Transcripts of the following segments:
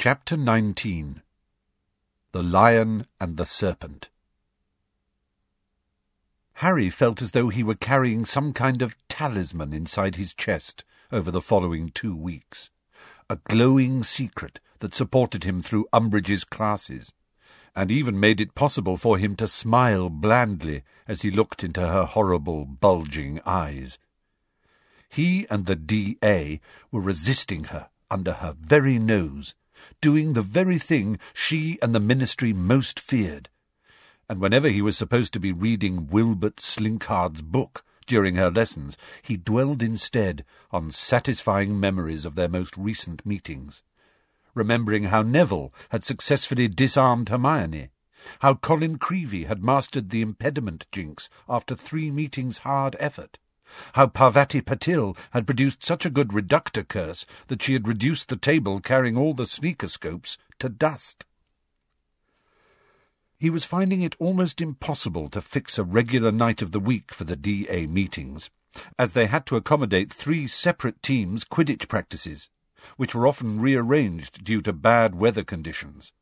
Chapter 19 The Lion and the Serpent Harry felt as though he were carrying some kind of talisman inside his chest over the following two weeks, a glowing secret that supported him through Umbridge's classes, and even made it possible for him to smile blandly as he looked into her horrible, bulging eyes. He and the D.A. were resisting her under her very nose, doing the very thing she and the ministry most feared. And whenever he was supposed to be reading Wilbert Slinkhard's book during her lessons, he dwelled instead on satisfying memories of their most recent meetings, remembering how Neville had successfully disarmed Hermione, how Colin Creevey had mastered the impediment jinx after three meetings' hard effort, how Parvati Patil had produced such a good reductor curse that she had reduced the table carrying all the sneakoscopes to dust. He was finding it almost impossible to fix a regular night of the week for the DA meetings, as they had to accommodate three separate teams' Quidditch practices, which were often rearranged due to bad weather conditions.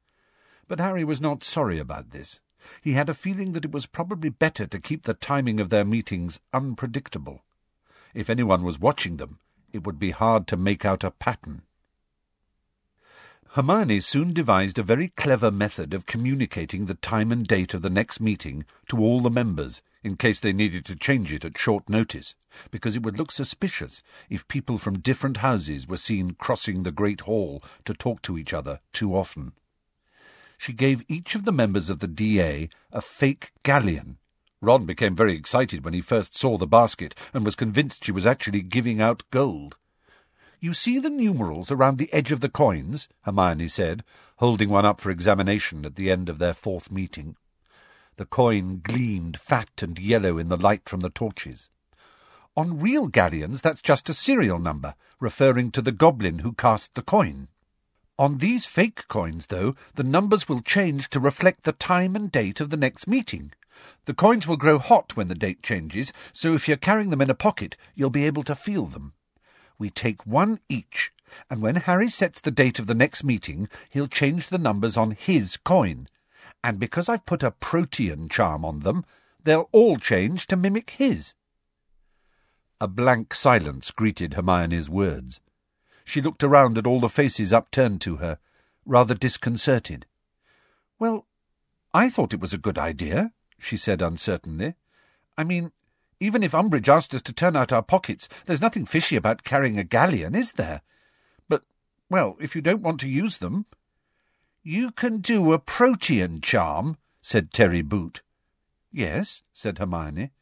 But Harry was not sorry about this. He had a feeling that it was probably better to keep the timing of their meetings unpredictable. If anyone was watching them, it would be hard to make out a pattern. Hermione soon devised a very clever method of communicating the time and date of the next meeting to all the members, in case they needed to change it at short notice, because it would look suspicious if people from different houses were seen crossing the Great Hall to talk to each other too often she gave each of the members of the DA a fake galleon. Ron became very excited when he first saw the basket and was convinced she was actually giving out gold. You see the numerals around the edge of the coins? Hermione said, holding one up for examination at the end of their fourth meeting. The coin gleamed fat and yellow in the light from the torches. On real galleons, that's just a serial number, referring to the goblin who cast the coin. On these fake coins, though, the numbers will change to reflect the time and date of the next meeting. The coins will grow hot when the date changes, so if you're carrying them in a pocket, you'll be able to feel them. We take one each, and when Harry sets the date of the next meeting, he'll change the numbers on his coin. And because I've put a protean charm on them, they'll all change to mimic his. A blank silence greeted Hermione's words. She looked around at all the faces upturned to her, rather disconcerted. Well, I thought it was a good idea, she said uncertainly. I mean, even if Umbridge asked us to turn out our pockets, there's nothing fishy about carrying a galleon, is there? But, well, if you don't want to use them... You can do a protean charm, said Terry Boot. Yes, said Hermione.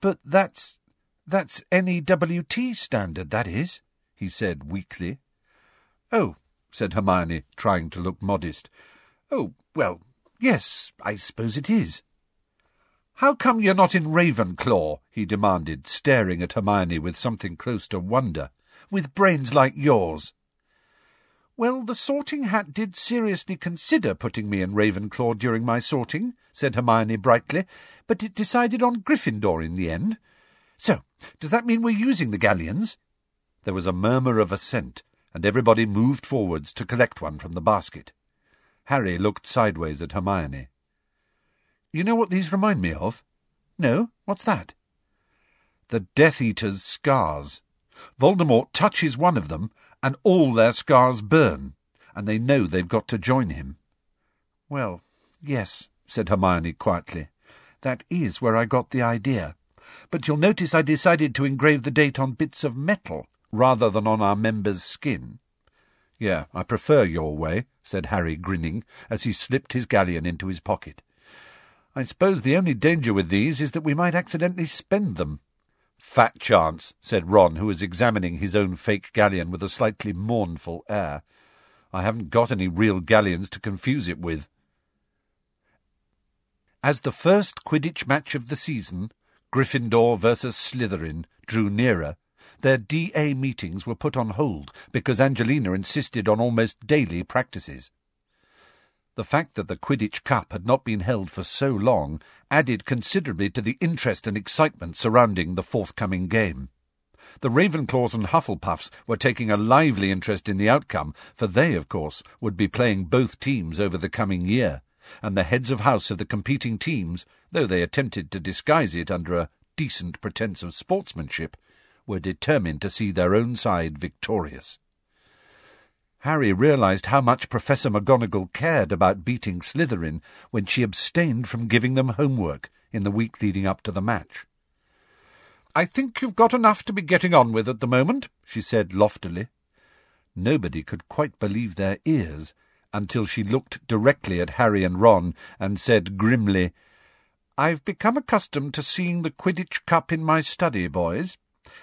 But that's... that's NEWT standard, that is he said weakly. Oh, said Hermione, trying to look modest. Oh, well, yes, I suppose it is. How come you're not in Ravenclaw? he demanded, staring at Hermione with something close to wonder. With brains like yours. Well, the sorting hat did seriously consider putting me in Ravenclaw during my sorting, said Hermione brightly, but it decided on Gryffindor in the end. So, does that mean we're using the galleons? There was a murmur of assent, and everybody moved forwards to collect one from the basket. Harry looked sideways at Hermione. You know what these remind me of? No? What's that? The Death Eater's scars. Voldemort touches one of them, and all their scars burn, and they know they've got to join him. Well, yes, said Hermione quietly. That is where I got the idea. But you'll notice I decided to engrave the date on bits of metal rather than on our member's skin. Yeah, I prefer your way, said Harry, grinning, as he slipped his galleon into his pocket. I suppose the only danger with these is that we might accidentally spend them. Fat chance, said Ron, who was examining his own fake galleon with a slightly mournful air. I haven't got any real galleons to confuse it with. As the first Quidditch match of the season, Gryffindor versus Slytherin, drew nearer, their DA meetings were put on hold because Angelina insisted on almost daily practices. The fact that the Quidditch Cup had not been held for so long added considerably to the interest and excitement surrounding the forthcoming game. The Ravenclaws and Hufflepuffs were taking a lively interest in the outcome, for they, of course, would be playing both teams over the coming year, and the heads of house of the competing teams, though they attempted to disguise it under a decent pretence of sportsmanship, were determined to see their own side victorious. Harry realized how much Professor McGonagall cared about beating Slytherin when she abstained from giving them homework in the week leading up to the match. I think you've got enough to be getting on with at the moment, she said loftily. Nobody could quite believe their ears until she looked directly at Harry and Ron and said grimly, I've become accustomed to seeing the Quidditch Cup in my study, boys,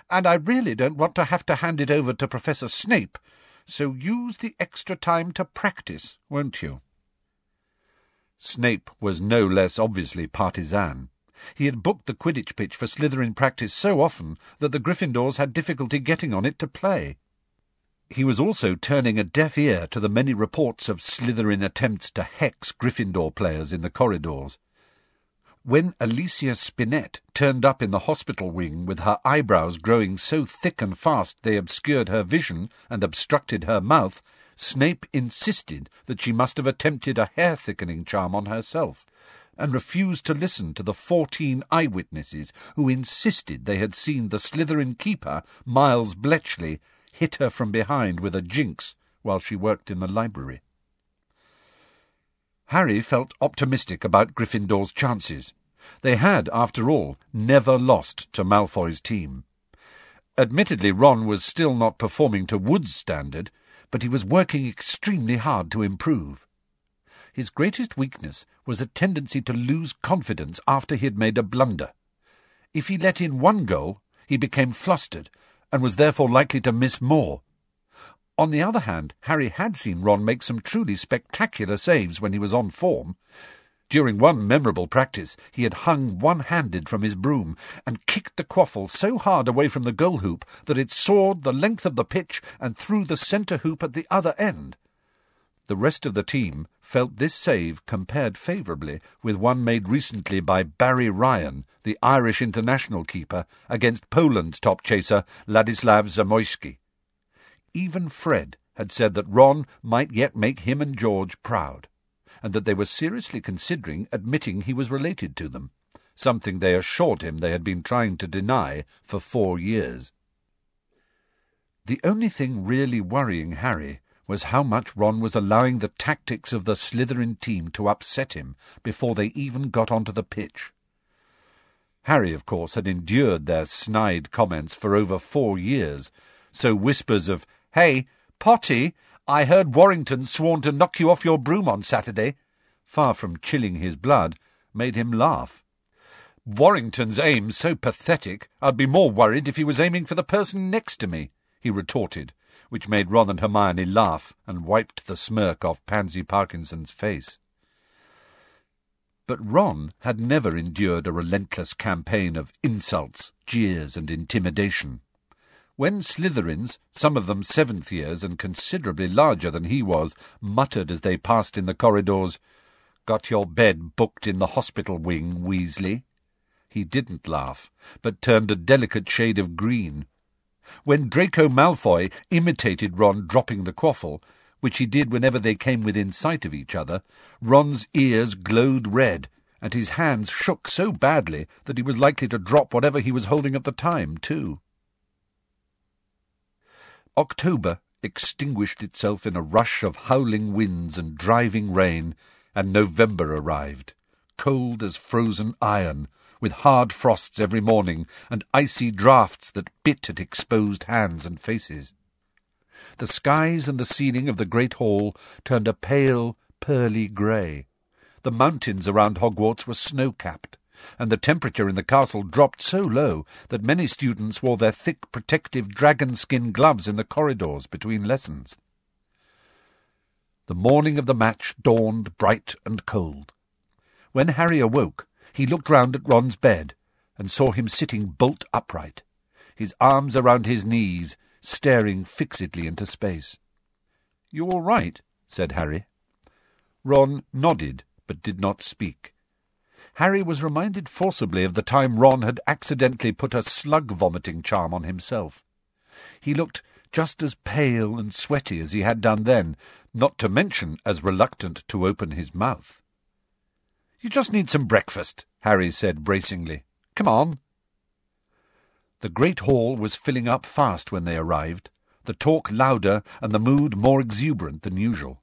and I really don't want to have to hand it over to Professor Snape so use the extra time to practice, won't you? Snape was no less obviously partisan. He had booked the Quidditch pitch for Slytherin practice so often that the Gryffindors had difficulty getting on it to play. He was also turning a deaf ear to the many reports of Slytherin attempts to hex Gryffindor players in the corridors. When Alicia Spinnet turned up in the hospital wing with her eyebrows growing so thick and fast they obscured her vision and obstructed her mouth, Snape insisted that she must have attempted a hair-thickening charm on herself, and refused to listen to the fourteen eyewitnesses who insisted they had seen the Slytherin keeper, Miles Bletchley, hit her from behind with a jinx while she worked in the library. Harry felt optimistic about Gryffindor's chances. They had, after all, never lost to Malfoy's team. Admittedly, Ron was still not performing to Wood's standard, but he was working extremely hard to improve. His greatest weakness was a tendency to lose confidence after he had made a blunder. If he let in one goal, he became flustered, and was therefore likely to miss more. On the other hand, Harry had seen Ron make some truly spectacular saves when he was on form. During one memorable practice, he had hung one-handed from his broom and kicked the quaffle so hard away from the goal hoop that it soared the length of the pitch and through the centre hoop at the other end. The rest of the team felt this save compared favourably with one made recently by Barry Ryan, the Irish international keeper, against Poland's top chaser Ladislav Zamoyski even Fred had said that Ron might yet make him and George proud, and that they were seriously considering admitting he was related to them, something they assured him they had been trying to deny for four years. The only thing really worrying Harry was how much Ron was allowing the tactics of the Slytherin team to upset him before they even got onto the pitch. Harry, of course, had endured their snide comments for over four years, so whispers of Hey, Potty, I heard Warrington sworn to knock you off your broom on Saturday, far from chilling his blood, made him laugh. Warrington's aim so pathetic, I'd be more worried if he was aiming for the person next to me, he retorted, which made Ron and Hermione laugh and wiped the smirk off Pansy Parkinson's face. But Ron had never endured a relentless campaign of insults, jeers, and intimidation. When Slytherins, some of them seventh years and considerably larger than he was, muttered as they passed in the corridors, Got your bed booked in the hospital wing, Weasley? He didn't laugh, but turned a delicate shade of green. When Draco Malfoy imitated Ron dropping the quaffle, which he did whenever they came within sight of each other, Ron's ears glowed red, and his hands shook so badly that he was likely to drop whatever he was holding at the time, too. October extinguished itself in a rush of howling winds and driving rain, and November arrived, cold as frozen iron, with hard frosts every morning and icy draughts that bit at exposed hands and faces. The skies and the ceiling of the great hall turned a pale, pearly grey. The mountains around Hogwarts were snow-capped and the temperature in the castle dropped so low that many students wore their thick protective dragon skin gloves in the corridors between lessons. The morning of the match dawned bright and cold. When Harry awoke, he looked round at Ron's bed and saw him sitting bolt upright, his arms around his knees, staring fixedly into space. You all right? said Harry. Ron nodded, but did not speak. Harry was reminded forcibly of the time Ron had accidentally put a slug-vomiting charm on himself. He looked just as pale and sweaty as he had done then, not to mention as reluctant to open his mouth. You just need some breakfast, Harry said bracingly. Come on. The great hall was filling up fast when they arrived, the talk louder and the mood more exuberant than usual.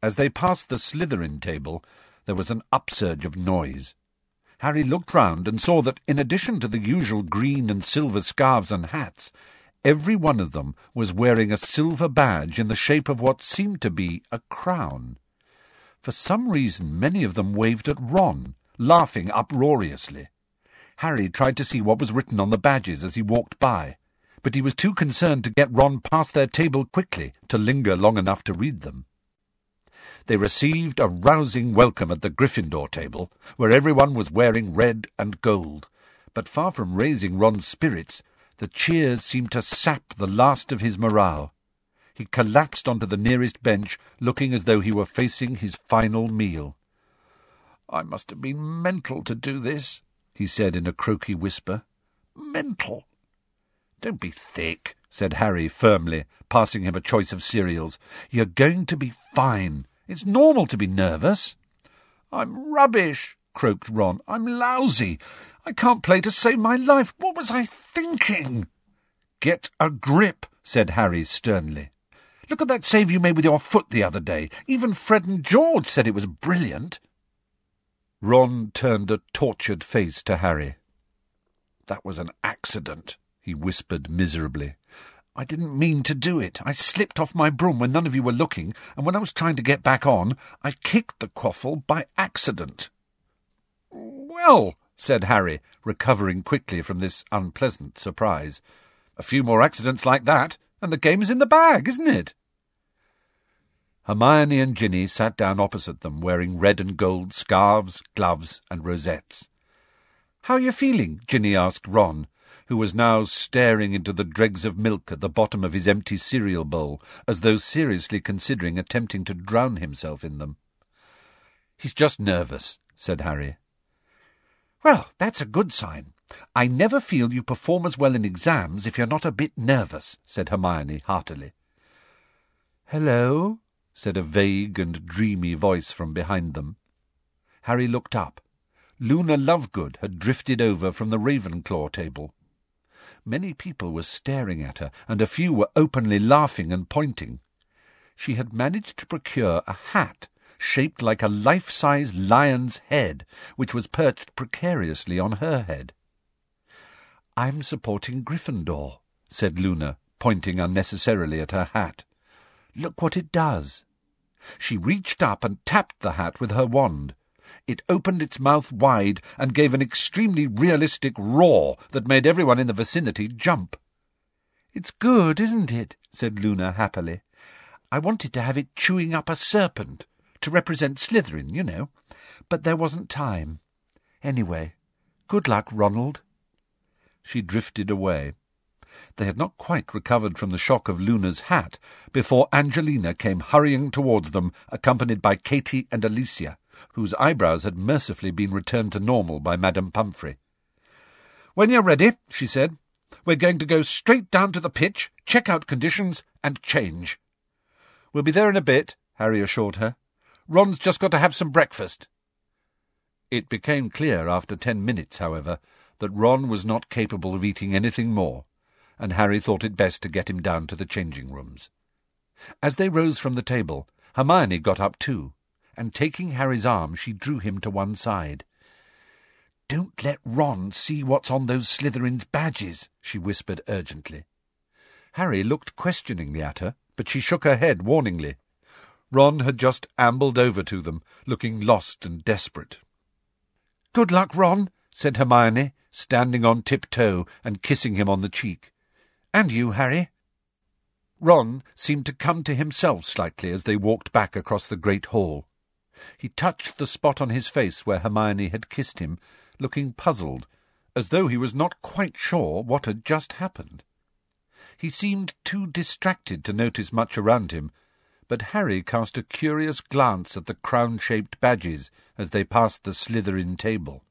As they passed the Slytherin table, there was an upsurge of noise. Harry looked round and saw that, in addition to the usual green and silver scarves and hats, every one of them was wearing a silver badge in the shape of what seemed to be a crown. For some reason, many of them waved at Ron, laughing uproariously. Harry tried to see what was written on the badges as he walked by, but he was too concerned to get Ron past their table quickly to linger long enough to read them. They received a rousing welcome at the Gryffindor table, where everyone was wearing red and gold, but far from raising Ron's spirits, the cheers seemed to sap the last of his morale. He collapsed onto the nearest bench, looking as though he were facing his final meal. I must have been mental to do this, he said in a croaky whisper. Mental. Don't be thick, said Harry firmly, passing him a choice of cereals. You're going to be fine. It's normal to be nervous. I'm rubbish, croaked Ron. I'm lousy. I can't play to save my life. What was I thinking? Get a grip, said Harry sternly. Look at that save you made with your foot the other day. Even Fred and George said it was brilliant. Ron turned a tortured face to Harry. That was an accident, he whispered miserably. I didn't mean to do it. I slipped off my broom when none of you were looking, and when I was trying to get back on, I kicked the quaffle by accident. Well, said Harry, recovering quickly from this unpleasant surprise. A few more accidents like that, and the game's in the bag, isn't it? Hermione and Ginny sat down opposite them, wearing red and gold scarves, gloves, and rosettes. How are you feeling? Ginny asked Ron, who was now staring into the dregs of milk at the bottom of his empty cereal bowl, as though seriously considering attempting to drown himself in them. He's just nervous, said Harry. Well, that's a good sign. I never feel you perform as well in exams if you're not a bit nervous, said Hermione heartily. Hello, said a vague and dreamy voice from behind them. Harry looked up. Luna Lovegood had drifted over from the Ravenclaw table. Many people were staring at her, and a few were openly laughing and pointing. She had managed to procure a hat shaped like a life-size lion's head, which was perched precariously on her head. I'm supporting Gryffindor, said Luna, pointing unnecessarily at her hat. Look what it does. She reached up and tapped the hat with her wand. It opened its mouth wide and gave an extremely realistic roar that made everyone in the vicinity jump. It's good, isn't it? said Luna happily. I wanted to have it chewing up a serpent, to represent Slytherin, you know. But there wasn't time. Anyway, good luck, Ronald. She drifted away. They had not quite recovered from the shock of Luna's hat before Angelina came hurrying towards them, accompanied by Katie and Alicia, whose eyebrows had mercifully been returned to normal by Madame Pomfrey. When you're ready, she said, we're going to go straight down to the pitch, check out conditions, and change. We'll be there in a bit, Harry assured her. Ron's just got to have some breakfast. It became clear after ten minutes, however, that Ron was not capable of eating anything more, and Harry thought it best to get him down to the changing rooms. As they rose from the table, Hermione got up too, and taking Harry's arm she drew him to one side. Don't let Ron see what's on those Slytherin's badges, she whispered urgently. Harry looked questioningly at her, but she shook her head warningly. Ron had just ambled over to them, looking lost and desperate. Good luck, Ron, said Hermione, standing on tiptoe and kissing him on the cheek. And you, Harry? Ron seemed to come to himself slightly as they walked back across the great hall. He touched the spot on his face where Hermione had kissed him, looking puzzled, as though he was not quite sure what had just happened. He seemed too distracted to notice much around him, but Harry cast a curious glance at the crown-shaped badges as they passed the Slytherin table.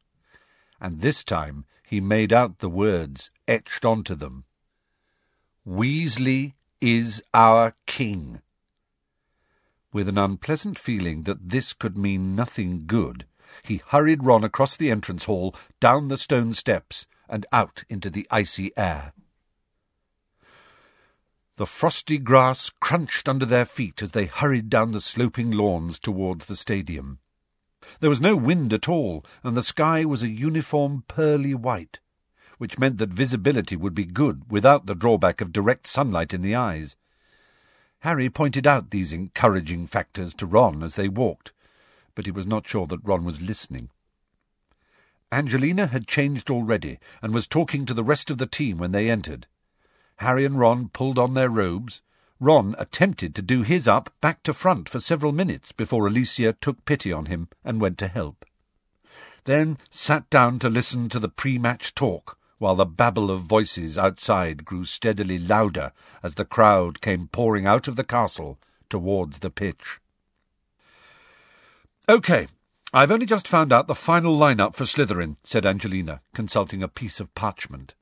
And this time he made out the words etched onto them. Weasley is our king. With an unpleasant feeling that this could mean nothing good, he hurried Ron across the entrance hall, down the stone steps, and out into the icy air. The frosty grass crunched under their feet as they hurried down the sloping lawns towards the stadium. There was no wind at all, and the sky was a uniform pearly white, which meant that visibility would be good without the drawback of direct sunlight in the eyes. Harry pointed out these encouraging factors to Ron as they walked, but he was not sure that Ron was listening. Angelina had changed already and was talking to the rest of the team when they entered. Harry and Ron pulled on their robes. Ron attempted to do his up back to front for several minutes before Alicia took pity on him and went to help. Then sat down to listen to the pre-match talk, while the babble of voices outside grew steadily louder as the crowd came pouring out of the castle towards the pitch. OK, I've only just found out the final line-up for Slytherin, said Angelina, consulting a piece of parchment.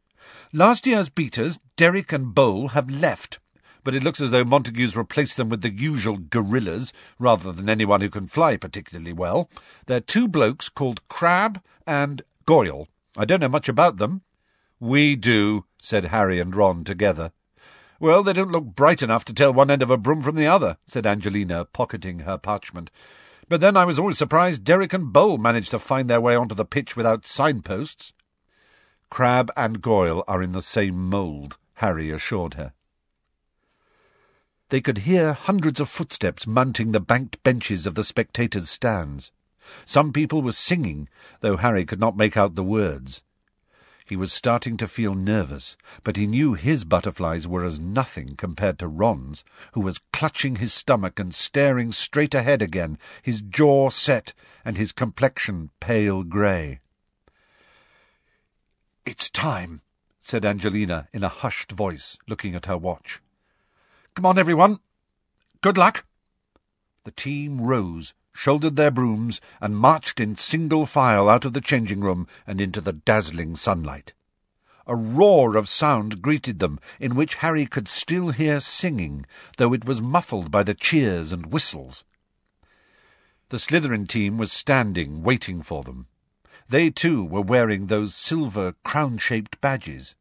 Last year's beaters, Derrick and Bole, have left, but it looks as though Montague's replaced them with the usual gorillas, rather than anyone who can fly particularly well. They're two blokes called Crabbe and Goyle. I don't know much about them. We do, said Harry and Ron together. Well, they don't look bright enough to tell one end of a broom from the other, said Angelina, pocketing her parchment. But then I was always surprised Derrick and Bole managed to find their way onto the pitch without signposts. Crabbe and Goyle are in the same mould, Harry assured her. They could hear hundreds of footsteps mounting the banked benches of the spectators' stands. Some people were singing, though Harry could not make out the words. He was starting to feel nervous, but he knew his butterflies were as nothing compared to Ron's, who was clutching his stomach and staring straight ahead again, his jaw set and his complexion pale grey. It's time, said Angelina in a hushed voice, looking at her watch. Come on, everyone. Good luck. The team rose, shouldered their brooms, and marched in single file out of the changing room and into the dazzling sunlight. A roar of sound greeted them, in which Harry could still hear singing, though it was muffled by the cheers and whistles. The Slytherin team was standing, waiting for them. They, too, were wearing those silver crown-shaped badges.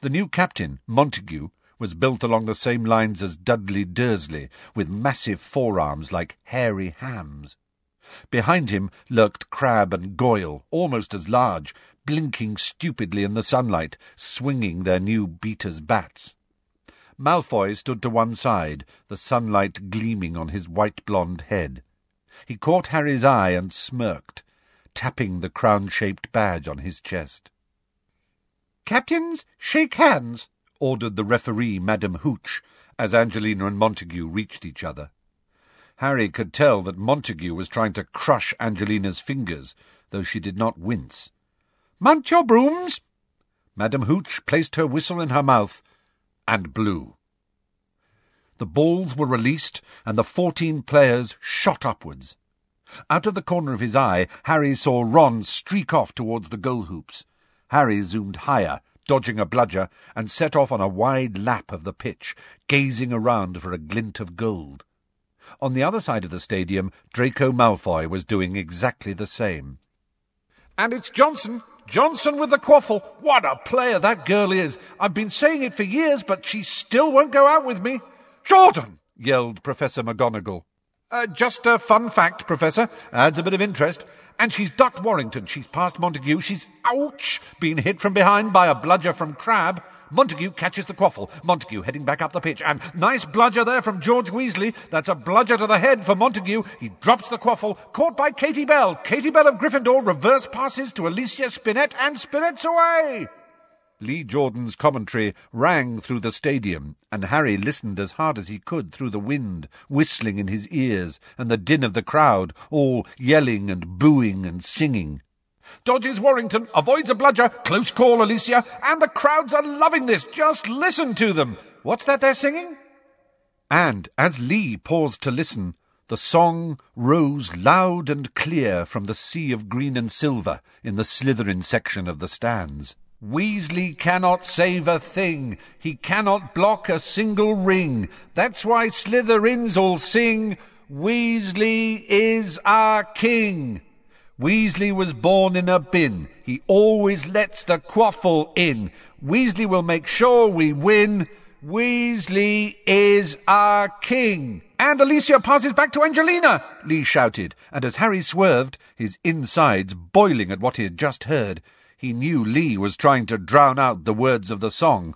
The new captain, Montague, was built along the same lines as Dudley Dursley, with massive forearms like hairy hams. Behind him lurked Crabbe and Goyle, almost as large, blinking stupidly in the sunlight, swinging their new beaters' bats. Malfoy stood to one side, the sunlight gleaming on his white-blonde head. He caught Harry's eye and smirked, tapping the crown-shaped badge on his chest. Captains, shake hands, ordered the referee, Madame Hooch, as Angelina and Montague reached each other. Harry could tell that Montague was trying to crush Angelina's fingers, though she did not wince. Mount your brooms! Madame Hooch placed her whistle in her mouth and blew. The balls were released, and the fourteen players shot upwards. Out of the corner of his eye, Harry saw Ron streak off towards the goal hoops. Harry zoomed higher dodging a bludger, and set off on a wide lap of the pitch, gazing around for a glint of gold. On the other side of the stadium, Draco Malfoy was doing exactly the same. And it's Johnson! Johnson with the quaffle! What a player that girl is! I've been saying it for years, but she still won't go out with me. Jordan! yelled Professor McGonagall. Uh, just a fun fact, Professor. Adds a bit of interest. And she's ducked Warrington. She's passed Montague. She's, ouch, been hit from behind by a bludger from Crabbe. Montague catches the quaffle. Montague heading back up the pitch. And nice bludger there from George Weasley. That's a bludger to the head for Montague. He drops the quaffle. Caught by Katie Bell. Katie Bell of Gryffindor reverse passes to Alicia Spinnet and Spinnet's away. Lee Jordan's commentary rang through the stadium, and Harry listened as hard as he could through the wind, whistling in his ears, and the din of the crowd, all yelling and booing and singing. Dodges Warrington, avoids a bludger, close call, Alicia, and the crowds are loving this. Just listen to them. What's that they're singing? And as Lee paused to listen, the song rose loud and clear from the sea of green and silver in the Slytherin section of the stands. Weasley cannot save a thing. He cannot block a single ring. That's why Slytherins all sing, Weasley is our king. Weasley was born in a bin. He always lets the quaffle in. Weasley will make sure we win. Weasley is our king. And Alicia passes back to Angelina, Lee shouted, and as Harry swerved, his insides boiling at what he had just heard, he knew Lee was trying to drown out the words of the song.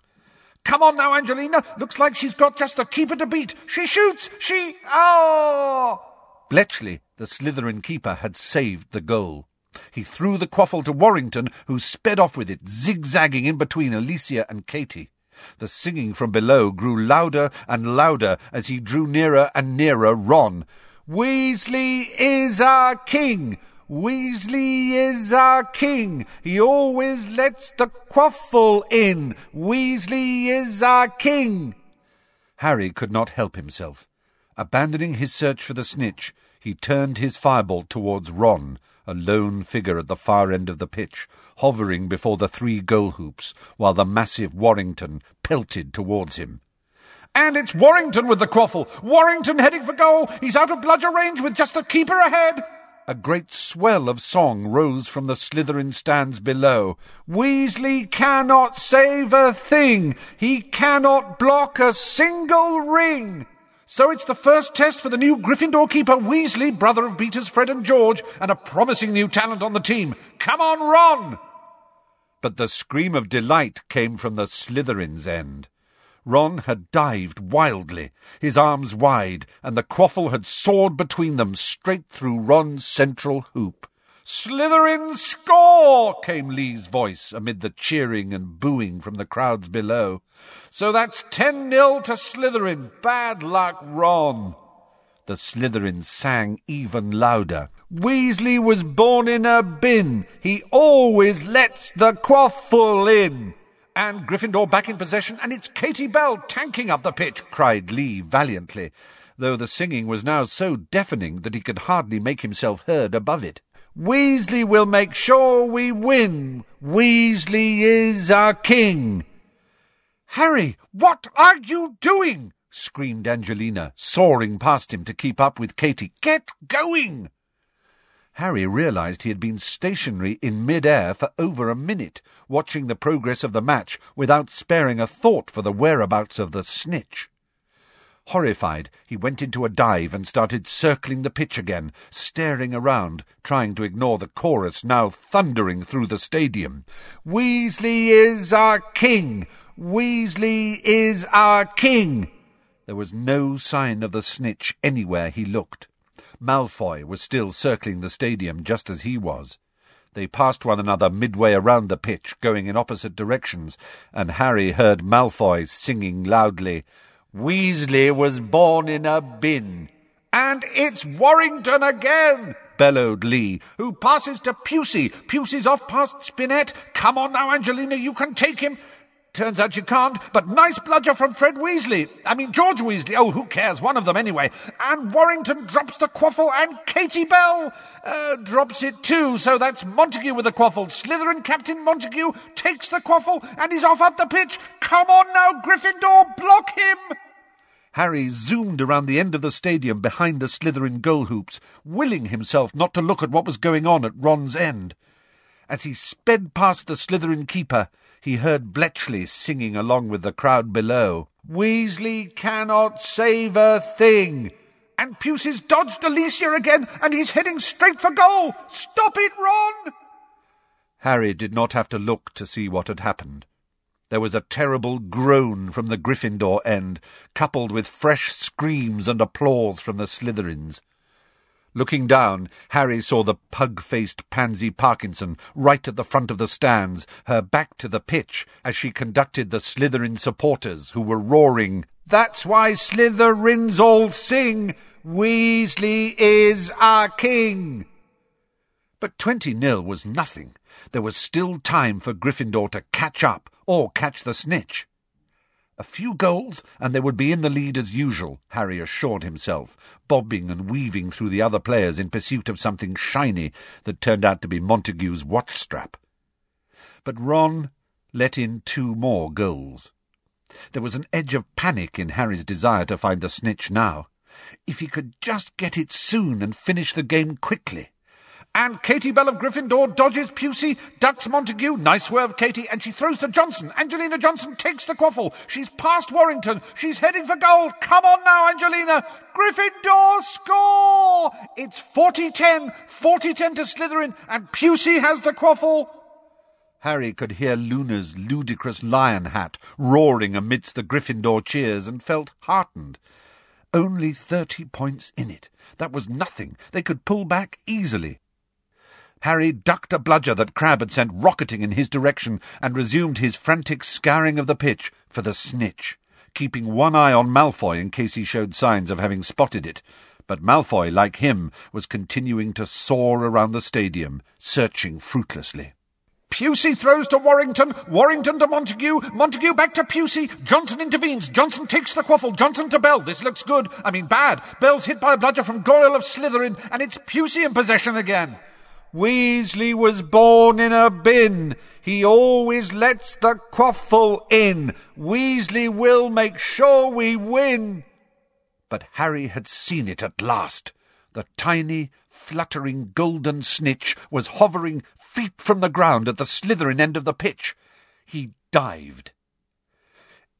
Come on now, Angelina. Looks like she's got just the keeper to beat. She shoots. She. Oh! Bletchley, the Slytherin keeper, had saved the goal. He threw the quaffle to Warrington, who sped off with it, zigzagging in between Alicia and Katie. The singing from below grew louder and louder as he drew nearer and nearer Ron. Weasley is our king! Weasley is our king. He always lets the quaffle in. Weasley is our king. Harry could not help himself. Abandoning his search for the snitch, he turned his firebolt towards Ron, a lone figure at the far end of the pitch, hovering before the three goal hoops, while the massive Warrington pelted towards him. And it's Warrington with the quaffle! Warrington heading for goal! He's out of bludger range with just the keeper ahead! A great swell of song rose from the Slytherin stands below. Weasley cannot save a thing! He cannot block a single ring! So it's the first test for the new Gryffindor keeper Weasley, brother of beaters Fred and George, and a promising new talent on the team. Come on, Ron! But the scream of delight came from the Slytherin's end. Ron had dived wildly, his arms wide, and the quaffle had soared between them straight through Ron's central hoop. Slytherin score! came Lee's voice amid the cheering and booing from the crowds below. So that's 10 nil to Slytherin. Bad luck, Ron. The Slytherin sang even louder. Weasley was born in a bin. He always lets the quaffle in. And Gryffindor back in possession, and it's Katie Bell tanking up the pitch, cried Lee valiantly, though the singing was now so deafening that he could hardly make himself heard above it. Weasley will make sure we win. Weasley is our king. Harry, what are you doing? screamed Angelina, soaring past him to keep up with Katie. Get going! Harry realized he had been stationary in mid-air for over a minute, watching the progress of the match without sparing a thought for the whereabouts of the snitch. Horrified, he went into a dive and started circling the pitch again, staring around, trying to ignore the chorus now thundering through the stadium. Weasley is our king! Weasley is our king! There was no sign of the snitch anywhere he looked. Malfoy was still circling the stadium just as he was. They passed one another midway around the pitch, going in opposite directions, and Harry heard Malfoy singing loudly, Weasley was born in a bin. And it's Warrington again, bellowed Lee, who passes to Pusey. Pusey's off past Spinnet. Come on now, Angelina, you can take him. Turns out you can't, but nice bludger from Fred Weasley. I mean, George Weasley. Oh, who cares? One of them anyway. And Warrington drops the quaffle, and Katie Bell uh, drops it too. So that's Montague with the quaffle. Slytherin Captain Montague takes the quaffle, and he's off up the pitch. Come on now, Gryffindor, block him! Harry zoomed around the end of the stadium behind the Slytherin goal hoops, willing himself not to look at what was going on at Ron's end. As he sped past the Slytherin keeper, he heard Bletchley singing along with the crowd below. Weasley cannot save a thing. And Pusey's dodged Alicia again, and he's heading straight for goal. Stop it, Ron! Harry did not have to look to see what had happened. There was a terrible groan from the Gryffindor end, coupled with fresh screams and applause from the Slytherins. Looking down, Harry saw the pug-faced Pansy Parkinson right at the front of the stands, her back to the pitch, as she conducted the Slytherin supporters, who were roaring, That's why Slytherins all sing, Weasley is our king! But twenty nil was nothing. There was still time for Gryffindor to catch up, or catch the snitch. A few goals, and they would be in the lead as usual, Harry assured himself, bobbing and weaving through the other players in pursuit of something shiny that turned out to be Montague's watch strap. But Ron let in two more goals. There was an edge of panic in Harry's desire to find the snitch now. If he could just get it soon and finish the game quickly. And Katie Bell of Gryffindor dodges Pusey, ducks Montague, nice swerve Katie, and she throws to Johnson. Angelina Johnson takes the quaffle. She's past Warrington. She's heading for goal. Come on now, Angelina. Gryffindor score! It's 40-10, 40-10 to Slytherin, and Pusey has the quaffle. Harry could hear Luna's ludicrous lion hat roaring amidst the Gryffindor cheers and felt heartened. Only thirty points in it. That was nothing. They could pull back easily. Harry ducked a bludger that Crabbe had sent rocketing in his direction and resumed his frantic scouring of the pitch for the snitch, keeping one eye on Malfoy in case he showed signs of having spotted it. But Malfoy, like him, was continuing to soar around the stadium, searching fruitlessly. Pusey throws to Warrington, Warrington to Montague, Montague back to Pusey, Johnson intervenes, Johnson takes the quaffle, Johnson to Bell, this looks good, I mean bad, Bell's hit by a bludger from Goyle of Slytherin, and it's Pusey in possession again. Weasley was born in a bin. He always lets the quaffle in. Weasley will make sure we win. But Harry had seen it at last. The tiny, fluttering golden snitch was hovering feet from the ground at the Slytherin end of the pitch. He dived.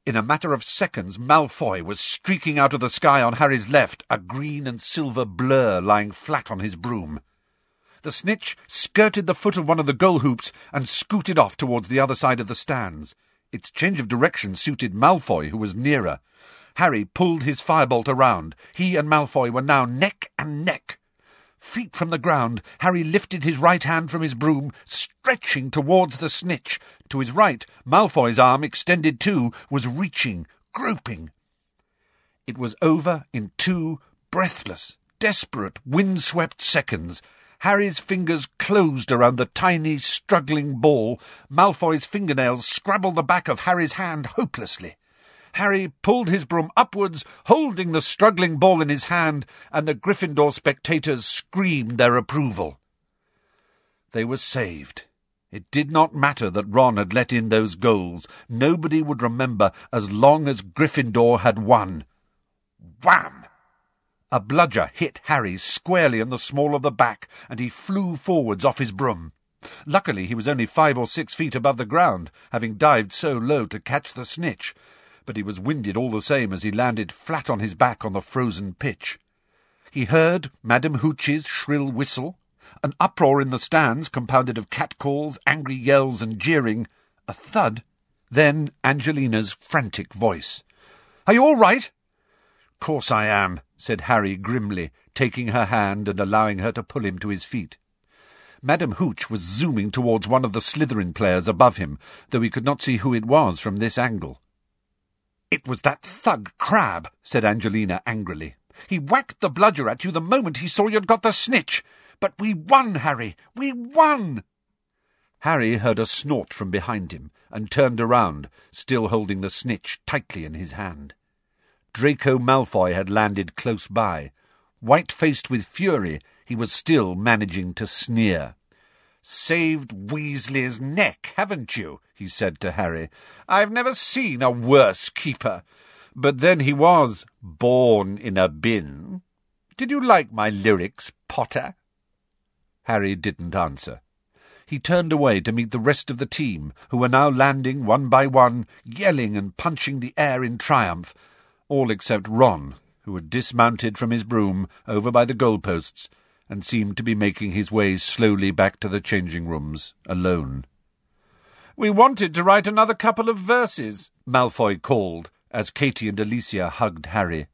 In a matter of seconds, Malfoy was streaking out of the sky on Harry's left, a green and silver blur lying flat on his broom. The snitch skirted the foot of one of the goal hoops and scooted off towards the other side of the stands. Its change of direction suited Malfoy, who was nearer. Harry pulled his firebolt around. He and Malfoy were now neck and neck. Feet from the ground, Harry lifted his right hand from his broom, stretching towards the snitch. To his right, Malfoy's arm, extended too, was reaching, groping. It was over in two breathless, desperate, wind-swept seconds. Harry's fingers closed around the tiny, struggling ball. Malfoy's fingernails scrabbled the back of Harry's hand hopelessly. Harry pulled his broom upwards, holding the struggling ball in his hand, and the Gryffindor spectators screamed their approval. They were saved. It did not matter that Ron had let in those goals. Nobody would remember as long as Gryffindor had won. Wham! A bludger hit Harry squarely in the small of the back, and he flew forwards off his broom. Luckily he was only five or six feet above the ground, having dived so low to catch the snitch, but he was winded all the same as he landed flat on his back on the frozen pitch. He heard Madame Hooch's shrill whistle, an uproar in the stands compounded of catcalls, angry yells, and jeering, a thud, then Angelina's frantic voice. Are you all right? Course I am, said Harry grimly, taking her hand and allowing her to pull him to his feet. Madame Hooch was zooming towards one of the Slytherin players above him, though he could not see who it was from this angle. It was that thug Crabbe, said Angelina angrily. He whacked the bludger at you the moment he saw you'd got the snitch. But we won, Harry. We won. Harry heard a snort from behind him and turned around, still holding the snitch tightly in his hand. Draco Malfoy had landed close by. White-faced with fury, he was still managing to sneer. Saved Weasley's neck, haven't you? he said to Harry. I've never seen a worse keeper. But then he was born in a bin. Did you like my lyrics, Potter? Harry didn't answer. He turned away to meet the rest of the team, who were now landing one by one, yelling and punching the air in triumph, all except Ron, who had dismounted from his broom over by the goalposts and seemed to be making his way slowly back to the changing rooms, alone. We wanted to write another couple of verses, Malfoy called, as Katie and Alicia hugged Harry.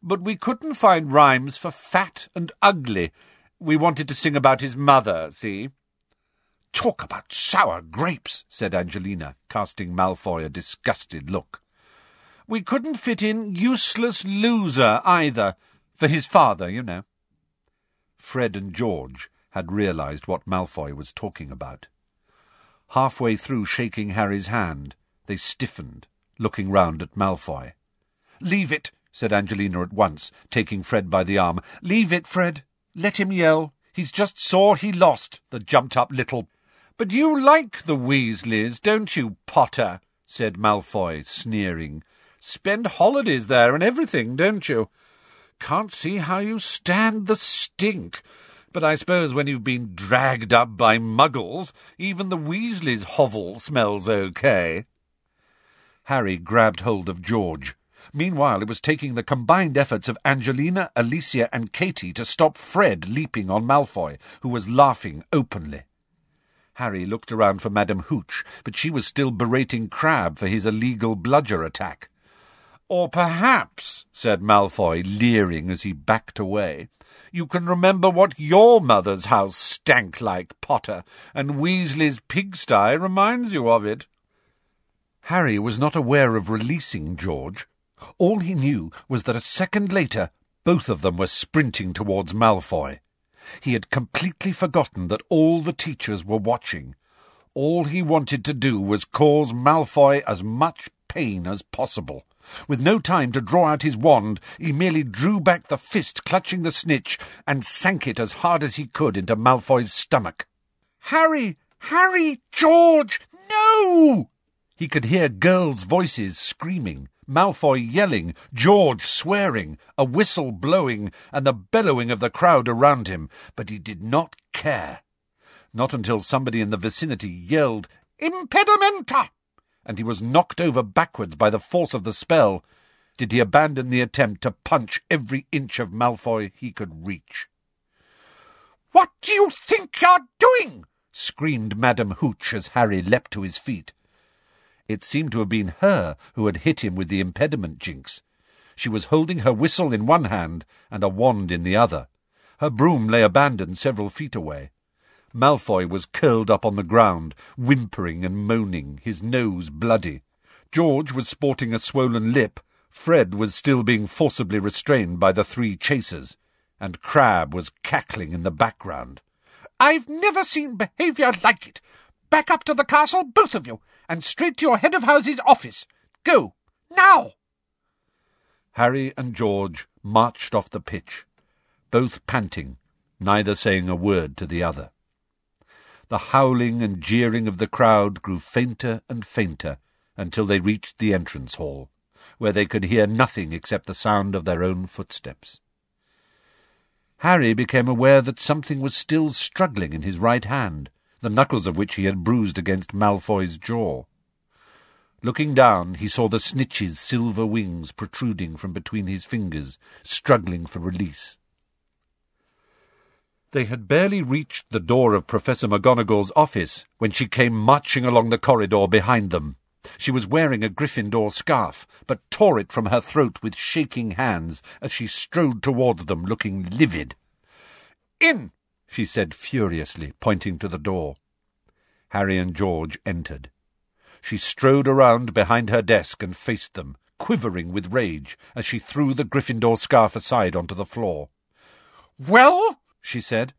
But we couldn't find rhymes for fat and ugly. We wanted to sing about his mother, see? Talk about sour grapes, said Angelina, casting Malfoy a disgusted look. We couldn't fit in useless loser either, for his father, you know. Fred and George had realized what Malfoy was talking about. Halfway through shaking Harry's hand, they stiffened, looking round at Malfoy. Leave it, said Angelina at once, taking Fred by the arm. Leave it, Fred. Let him yell. He's just sore he lost, the jumped-up little... But you like the Weasleys, don't you, Potter? said Malfoy, sneering. Spend holidays there and everything, don't you? Can't see how you stand the stink. But I suppose when you've been dragged up by muggles, even the Weasleys' hovel smells okay. Harry grabbed hold of George. Meanwhile, it was taking the combined efforts of Angelina, Alicia, and Katie to stop Fred leaping on Malfoy, who was laughing openly. Harry looked around for Madame Hooch, but she was still berating Crabbe for his illegal bludger attack. Or perhaps, said Malfoy, leering as he backed away, you can remember what your mother's house stank like, Potter, and Weasley's pigsty reminds you of it. Harry was not aware of releasing George. All he knew was that a second later both of them were sprinting towards Malfoy. He had completely forgotten that all the teachers were watching. All he wanted to do was cause Malfoy as much pain as possible. With no time to draw out his wand, he merely drew back the fist clutching the snitch and sank it as hard as he could into Malfoy's stomach. Harry! Harry! George! No! He could hear girls' voices screaming, Malfoy yelling, George swearing, a whistle blowing, and the bellowing of the crowd around him, but he did not care. Not until somebody in the vicinity yelled, Impedimenta! And he was knocked over backwards by the force of the spell, did he abandon the attempt to punch every inch of Malfoy he could reach. What do you think you're doing? screamed Madame Hooch as Harry leapt to his feet. It seemed to have been her who had hit him with the impediment jinx. She was holding her whistle in one hand and a wand in the other. Her broom lay abandoned several feet away. Malfoy was curled up on the ground, whimpering and moaning, his nose bloody. George was sporting a swollen lip. Fred was still being forcibly restrained by the three chasers, and Crabbe was cackling in the background. I've never seen behaviour like it. Back up to the castle, both of you, and straight to your head of house's office. Go, now! Harry and George marched off the pitch, both panting, neither saying a word to the other. The howling and jeering of the crowd grew fainter and fainter until they reached the entrance hall, where they could hear nothing except the sound of their own footsteps. Harry became aware that something was still struggling in his right hand, the knuckles of which he had bruised against Malfoy's jaw. Looking down, he saw the snitch's silver wings protruding from between his fingers, struggling for release. They had barely reached the door of Professor McGonagall's office when she came marching along the corridor behind them. She was wearing a Gryffindor scarf, but tore it from her throat with shaking hands as she strode towards them, looking livid. In! she said furiously, pointing to the door. Harry and George entered. She strode around behind her desk and faced them, quivering with rage, as she threw the Gryffindor scarf aside onto the floor. Well, she said,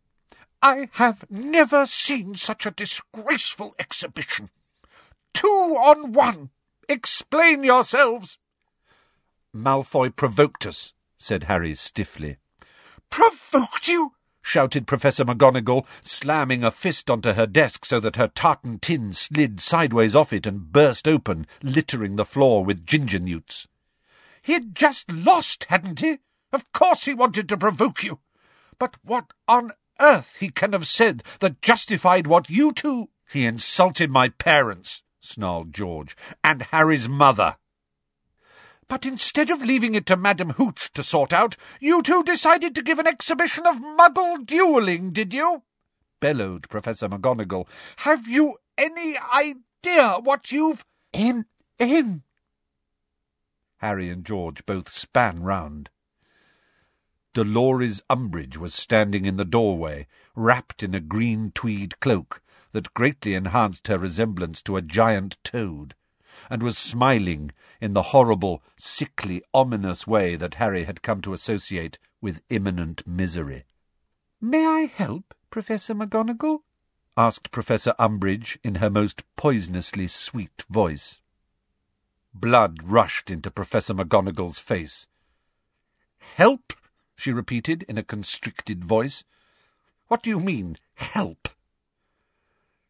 I have never seen such a disgraceful exhibition. Two on one. Explain yourselves. Malfoy provoked us, said Harry stiffly. Provoked you? shouted Professor McGonagall, slamming a fist onto her desk so that her tartan tin slid sideways off it and burst open, littering the floor with ginger newts. He'd just lost, hadn't he? Of course he wanted to provoke you. But what on earth he can have said that justified what you two... He insulted my parents, snarled George, and Harry's mother. But instead of leaving it to Madame Hooch to sort out, you two decided to give an exhibition of muggle duelling, did you? bellowed Professor McGonagall. Have you any idea what you've... In, in... Harry and George both span round. Dolores Umbridge was standing in the doorway, wrapped in a green tweed cloak that greatly enhanced her resemblance to a giant toad and was smiling in the horrible, sickly, ominous way that Harry had come to associate with imminent misery. May I help, Professor McGonagall? asked Professor Umbridge in her most poisonously sweet voice. Blood rushed into Professor McGonagall's face. Help? She repeated in a constricted voice. What do you mean, help?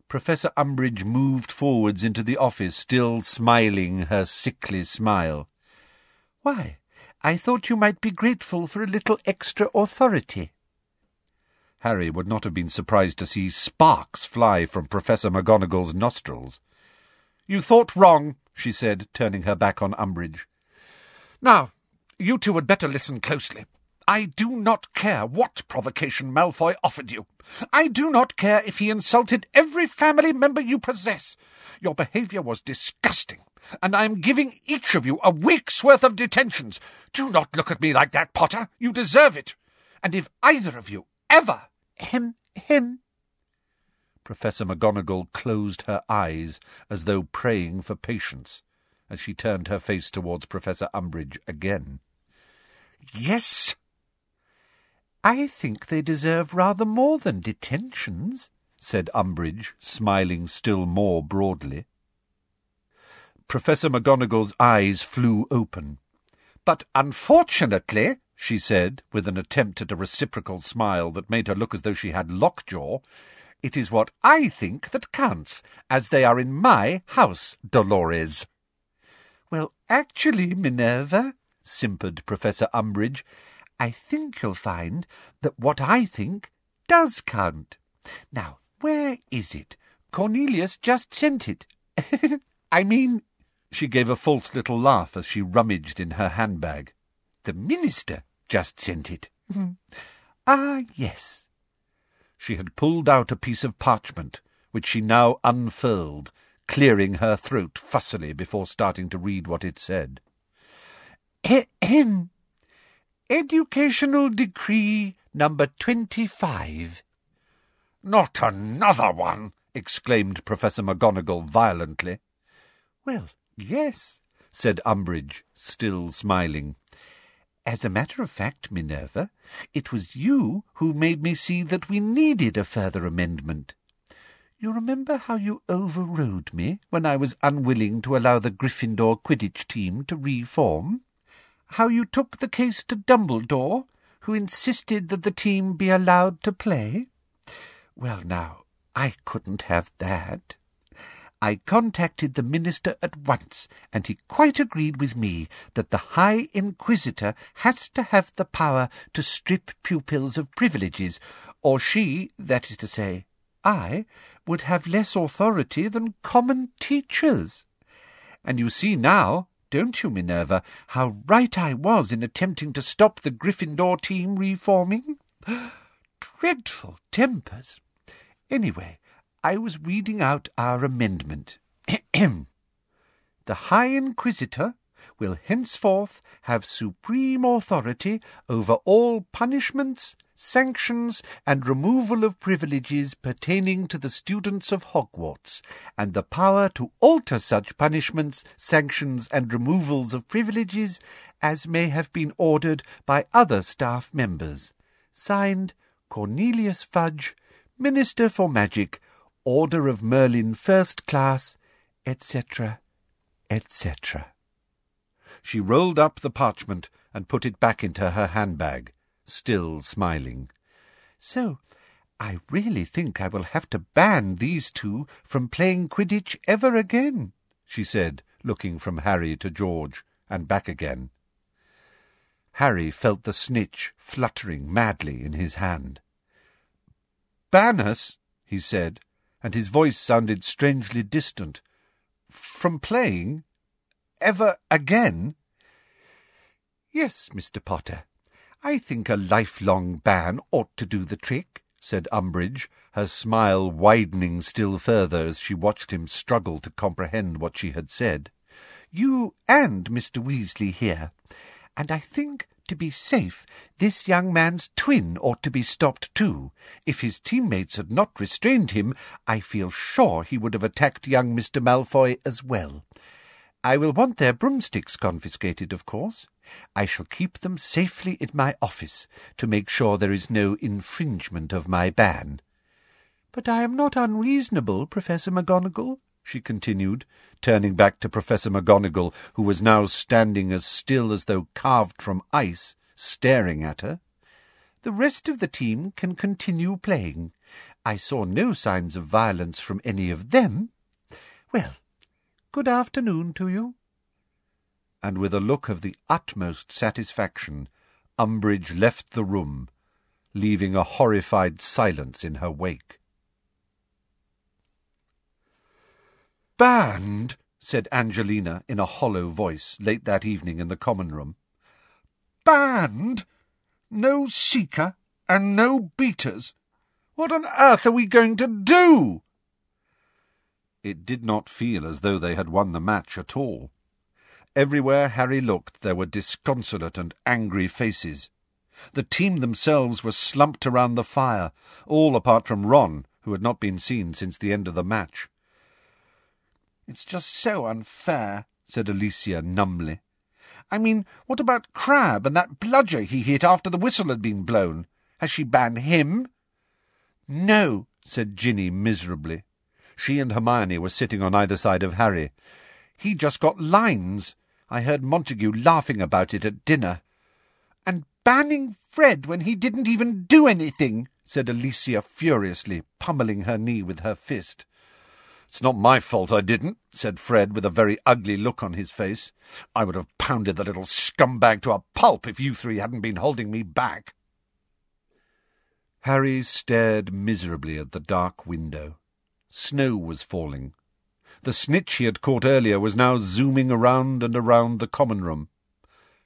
Professor Umbridge moved forwards into the office, still smiling her sickly smile. Why, I thought you might be grateful for a little extra authority. Harry would not have been surprised to see sparks fly from Professor McGonagall's nostrils. You thought wrong, she said, turning her back on Umbridge. Now, you two had better listen closely. I do not care what provocation Malfoy offered you. I do not care if he insulted every family member you possess. Your behaviour was disgusting, and I am giving each of you a week's worth of detentions. Do not look at me like that, Potter. You deserve it. And if either of you ever... Him, him... Professor McGonagall closed her eyes as though praying for patience, as she turned her face towards Professor Umbridge again. Yes, I think they deserve rather more than detentions, said Umbridge, smiling still more broadly. Professor McGonagall's eyes flew open. But unfortunately, she said, with an attempt at a reciprocal smile that made her look as though she had lockjaw, it is what I think that counts, as they are in my house, Dolores. Well, actually, Minerva, simpered Professor Umbridge, I think you'll find that what I think does count. Now, where is it? Cornelius just sent it. I mean, she gave a false little laugh as she rummaged in her handbag. The minister just sent it. ah, yes. She had pulled out a piece of parchment, which she now unfurled, clearing her throat fussily before starting to read what it said. Ahem. Educational Decree number twenty-five. Not another one! exclaimed Professor McGonagall violently. Well, yes, said Umbridge, still smiling. As a matter of fact, Minerva, it was you who made me see that we needed a further amendment. You remember how you overrode me when I was unwilling to allow the Gryffindor Quidditch team to reform? How you took the case to Dumbledore, who insisted that the team be allowed to play? Well, now, I couldn't have that. I contacted the minister at once, and he quite agreed with me that the High Inquisitor has to have the power to strip pupils of privileges, or she, that is to say, I, would have less authority than common teachers. And you see now don't you, Minerva, how right I was in attempting to stop the Gryffindor team reforming? Dreadful tempers. Anyway, I was reading out our amendment. the High Inquisitor will henceforth have supreme authority over all punishments, sanctions, and removal of privileges pertaining to the students of Hogwarts, and the power to alter such punishments, sanctions, and removals of privileges as may have been ordered by other staff members. Signed, Cornelius Fudge, Minister for Magic, Order of Merlin First Class, etc., etc. She rolled up the parchment and put it back into her handbag still smiling. So, I really think I will have to ban these two from playing Quidditch ever again, she said, looking from Harry to George and back again. Harry felt the snitch fluttering madly in his hand. Ban us, he said, and his voice sounded strangely distant. From playing? Ever again? Yes, Mr. Potter, I think a lifelong ban ought to do the trick, said Umbridge, her smile widening still further as she watched him struggle to comprehend what she had said. You and Mr. Weasley here. And I think, to be safe, this young man's twin ought to be stopped too. If his teammates had not restrained him, I feel sure he would have attacked young Mr. Malfoy as well. I will want their broomsticks confiscated, of course. I shall keep them safely in my office to make sure there is no infringement of my ban. But I am not unreasonable, Professor McGonagall, she continued, turning back to Professor McGonagall, who was now standing as still as though carved from ice, staring at her. The rest of the team can continue playing. I saw no signs of violence from any of them. Well, good afternoon to you. And with a look of the utmost satisfaction, Umbridge left the room, leaving a horrified silence in her wake. Banned, said Angelina in a hollow voice late that evening in the common room. Banned? No seeker and no beaters? What on earth are we going to do? It did not feel as though they had won the match at all. Everywhere Harry looked there were disconsolate and angry faces. The team themselves were slumped around the fire, all apart from Ron, who had not been seen since the end of the match. It's just so unfair, said Alicia numbly. I mean, what about Crabbe and that bludger he hit after the whistle had been blown? Has she banned him? No, said Ginny miserably. She and Hermione were sitting on either side of Harry. He just got lines. I heard Montague laughing about it at dinner. And banning Fred when he didn't even do anything, said Alicia furiously, pummelling her knee with her fist. It's not my fault I didn't, said Fred with a very ugly look on his face. I would have pounded the little scumbag to a pulp if you three hadn't been holding me back. Harry stared miserably at the dark window. Snow was falling. The snitch he had caught earlier was now zooming around and around the common room.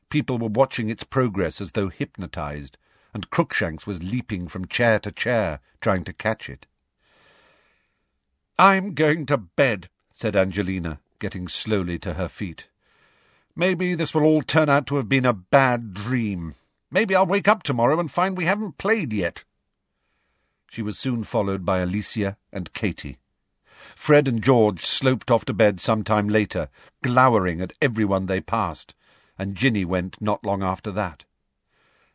People were watching its progress as though hypnotized, and Crookshanks was leaping from chair to chair, trying to catch it. I'm going to bed, said Angelina, getting slowly to her feet. Maybe this will all turn out to have been a bad dream. Maybe I'll wake up tomorrow and find we haven't played yet. She was soon followed by Alicia and Katie. Fred and George sloped off to bed some time later, glowering at everyone they passed, and Ginny went not long after that.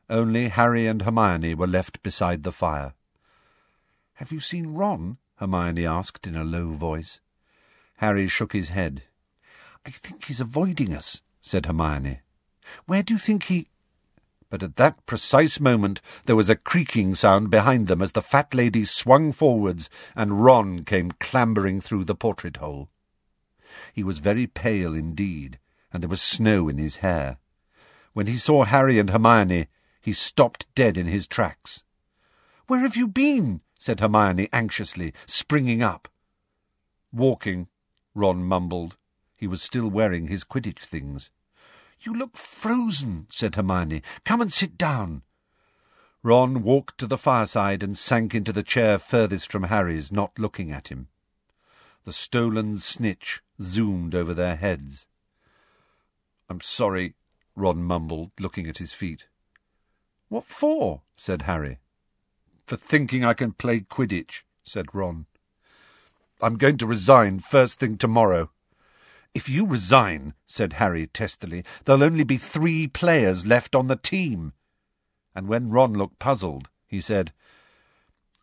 Only Harry and Hermione were left beside the fire. Have you seen Ron? Hermione asked in a low voice. Harry shook his head. I think he's avoiding us, said Hermione. Where do you think he... But at that precise moment there was a creaking sound behind them as the fat lady swung forwards and Ron came clambering through the portrait hole. He was very pale indeed, and there was snow in his hair. When he saw Harry and Hermione, he stopped dead in his tracks. Where have you been? said Hermione anxiously, springing up. Walking, Ron mumbled. He was still wearing his Quidditch things. You look frozen, said Hermione. Come and sit down. Ron walked to the fireside and sank into the chair furthest from Harry's, not looking at him. The stolen snitch zoomed over their heads. I'm sorry, Ron mumbled, looking at his feet. What for? said Harry for thinking I can play Quidditch, said Ron. I'm going to resign first thing tomorrow. If you resign, said Harry testily, there'll only be three players left on the team. And when Ron looked puzzled, he said,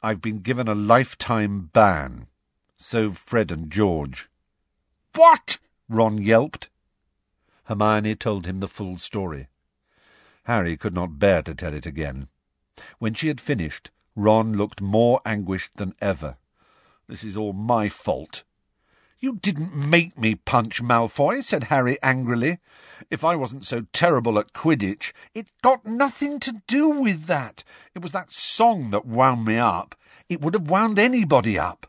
I've been given a lifetime ban. So Fred and George. What? Ron yelped. Hermione told him the full story. Harry could not bear to tell it again. When she had finished, Ron looked more anguished than ever. This is all my fault. You didn't make me punch Malfoy, said Harry angrily. If I wasn't so terrible at Quidditch, it got nothing to do with that. It was that song that wound me up. It would have wound anybody up.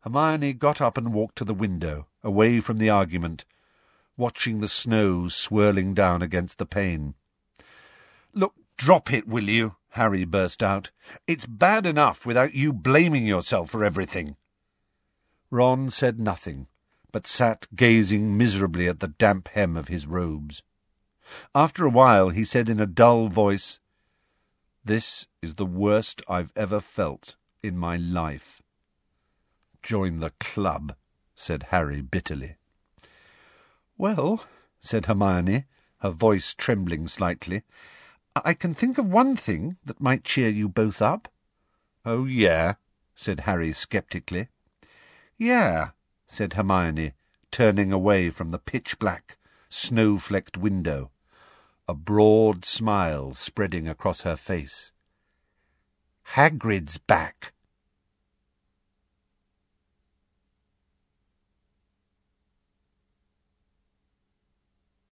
Hermione got up and walked to the window, away from the argument, watching the snow swirling down against the pane. Look, drop it, will you? Harry burst out. It's bad enough without you blaming yourself for everything. Ron said nothing, but sat gazing miserably at the damp hem of his robes. After a while he said in a dull voice, This is the worst I've ever felt in my life. Join the club, said Harry bitterly. Well, said Hermione, her voice trembling slightly, I can think of one thing that might cheer you both up. Oh, yeah, said Harry sceptically. Yeah, said Hermione, turning away from the pitch-black, snow-flecked window, a broad smile spreading across her face. Hagrid's back.